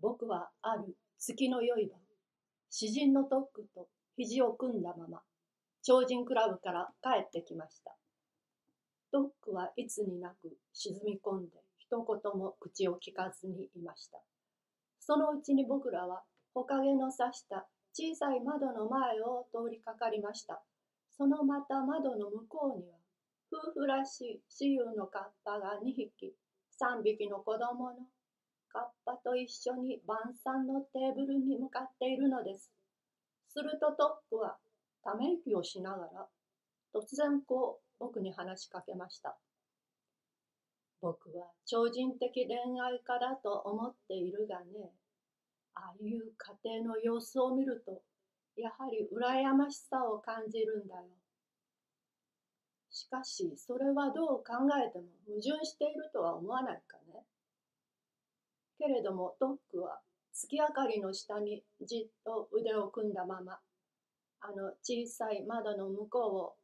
僕はある月の良い晩、詩人のトックと肘を組んだまま、超人クラブから帰ってきました。トックはいつになく沈み込んで一言も口を聞かずにいました。そのうちに僕らは木陰の差した小さい窓の前を通りかかりました。そのまた窓の向こうには夫婦らしい雌雄のカッパが2匹、3匹の子供のカッパと一緒に晩餐のテーブルに向かっているのです。するとトックはため息をしながら突然こう僕に話しかけました。僕は超人的恋愛家だと思っているがね、ああいう家庭の様子を見ると、やはり羨ましさを感じるんだよ。しかし、それはどう考えても矛盾しているとは思わないかね。けれどもドックは月明かりの下にじっと腕を組んだままあの小さい窓の向こうを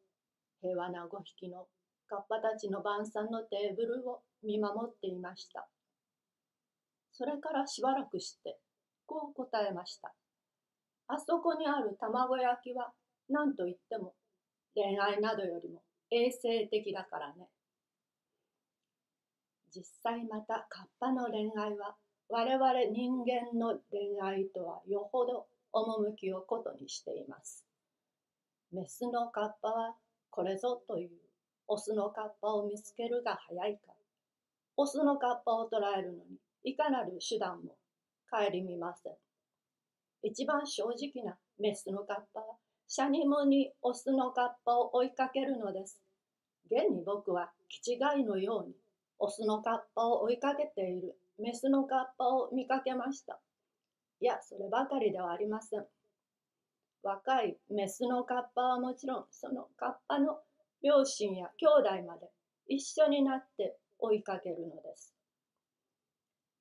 平和な5匹のカッパたちの晩餐のテーブルを見守っていました。それからしばらくしてこう答えました。あそこにある卵焼きは何と言っても恋愛などよりも衛生的だからね。実際またカッパの恋愛は我々人間の恋愛とはよほど趣をことにしています。メスのカッパはこれぞというオスのカッパを見つけるが早いか、オスのカッパを捕らえるのにいかなる手段も顧みません。一番正直なメスのカッパはシャニムにオスのカッパを追いかけるのです。現に僕は気違いのようにオスのカッパを追いかけているメスのカッパを見かけました。いや、そればかりではありません。若いメスのカッパはもちろん、そのカッパの両親や兄弟まで一緒になって追いかけるのです。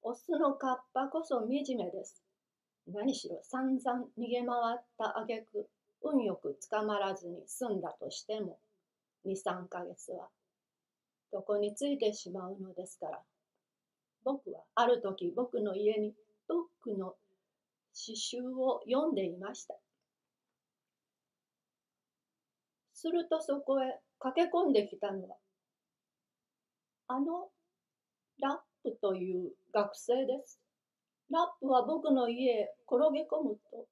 オスのカッパこそ惨めです。何しろ散々逃げ回った挙句、運よく捕まらずに済んだとしても、2、3ヶ月はどこについてしまうのですから。僕はある時僕の家にドックの詩集を読んでいました。するとそこへ駆け込んできたのは、あのラップという学生です。ラップは僕の家へ転げ込むと、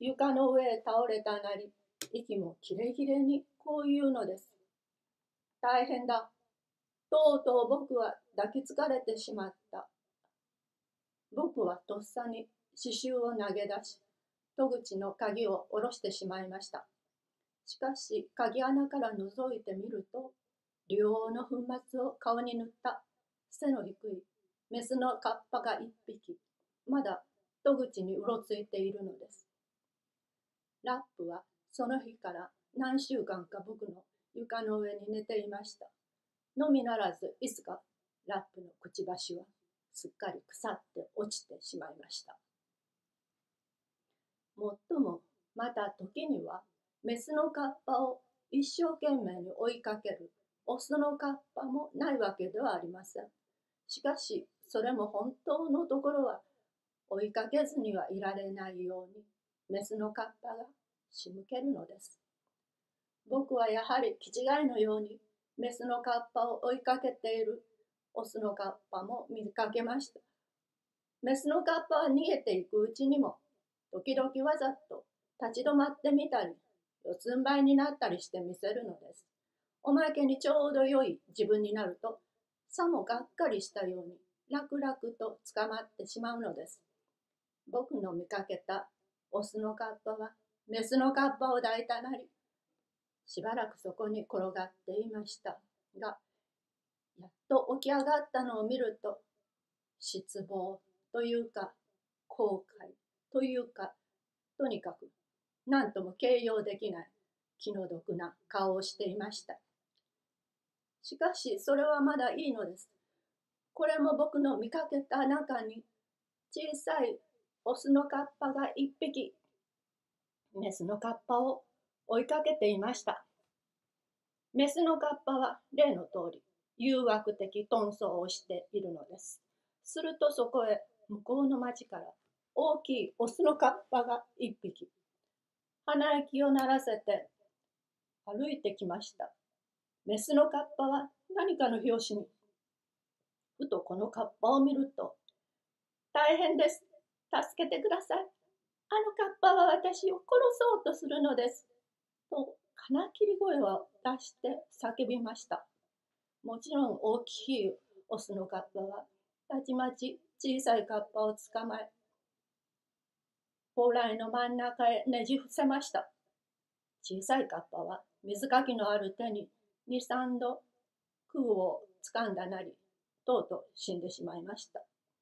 床の上へ倒れたなり、息もきれきれにこう言うのです。大変だ。とうとう僕は抱きつかれてしまった。僕はとっさに刺繍を投げ出し、戸口の鍵を下ろしてしまいました。しかし、鍵穴から覗いてみると、竜王の粉末を顔に塗った背の低いメスのカッパが一匹、まだ戸口にうろついているのです。ラップはその日から何週間か僕の床の上に寝ていました。のみならずいつかラップのくちばしはすっかり腐って落ちてしまいました。もっともまた時にはメスのカッパを一生懸命に追いかけるオスのカッパもないわけではありません。しかしそれも本当のところは追いかけずにはいられないようにメスのカッパが仕向けるのです。僕はやはり気違いのようにメスのカッパを追いかけているオスのカッパも見かけました。メスのカッパは逃げていくうちにも、時々わざと立ち止まってみたり、四つん這いになったりしてみせるのです。おまけにちょうど良い自分になると、さもがっかりしたように楽々と捕まってしまうのです。僕の見かけたオスのカッパはメスのカッパを抱いたなり、しばらくそこに転がっていましたが、やっと起き上がったのを見ると、失望というか、後悔というか、とにかく何とも形容できない気の毒な顔をしていました。しかし、それはまだいいのです。これも僕の見かけた中に、小さいオスのカッパが一匹、メスのカッパを追いかけていました。メスのカッパは例の通り誘惑的遁走をしているのです。するとそこへ向こうの町から大きいオスのカッパが一匹、鼻息を鳴らせて歩いてきました。メスのカッパは何かの拍子に、ふとこのカッパを見ると、大変です。助けてください。あのカッパは私を殺そうとするのです。と金切り声を出して叫びました。もちろん大きいオスのカッパはたちまち小さいカッパを捕まえ、蓬莱の真ん中へねじ伏せました。小さいカッパは水かきのある手に二三度空を掴んだなり、とうとう死んでしまいました。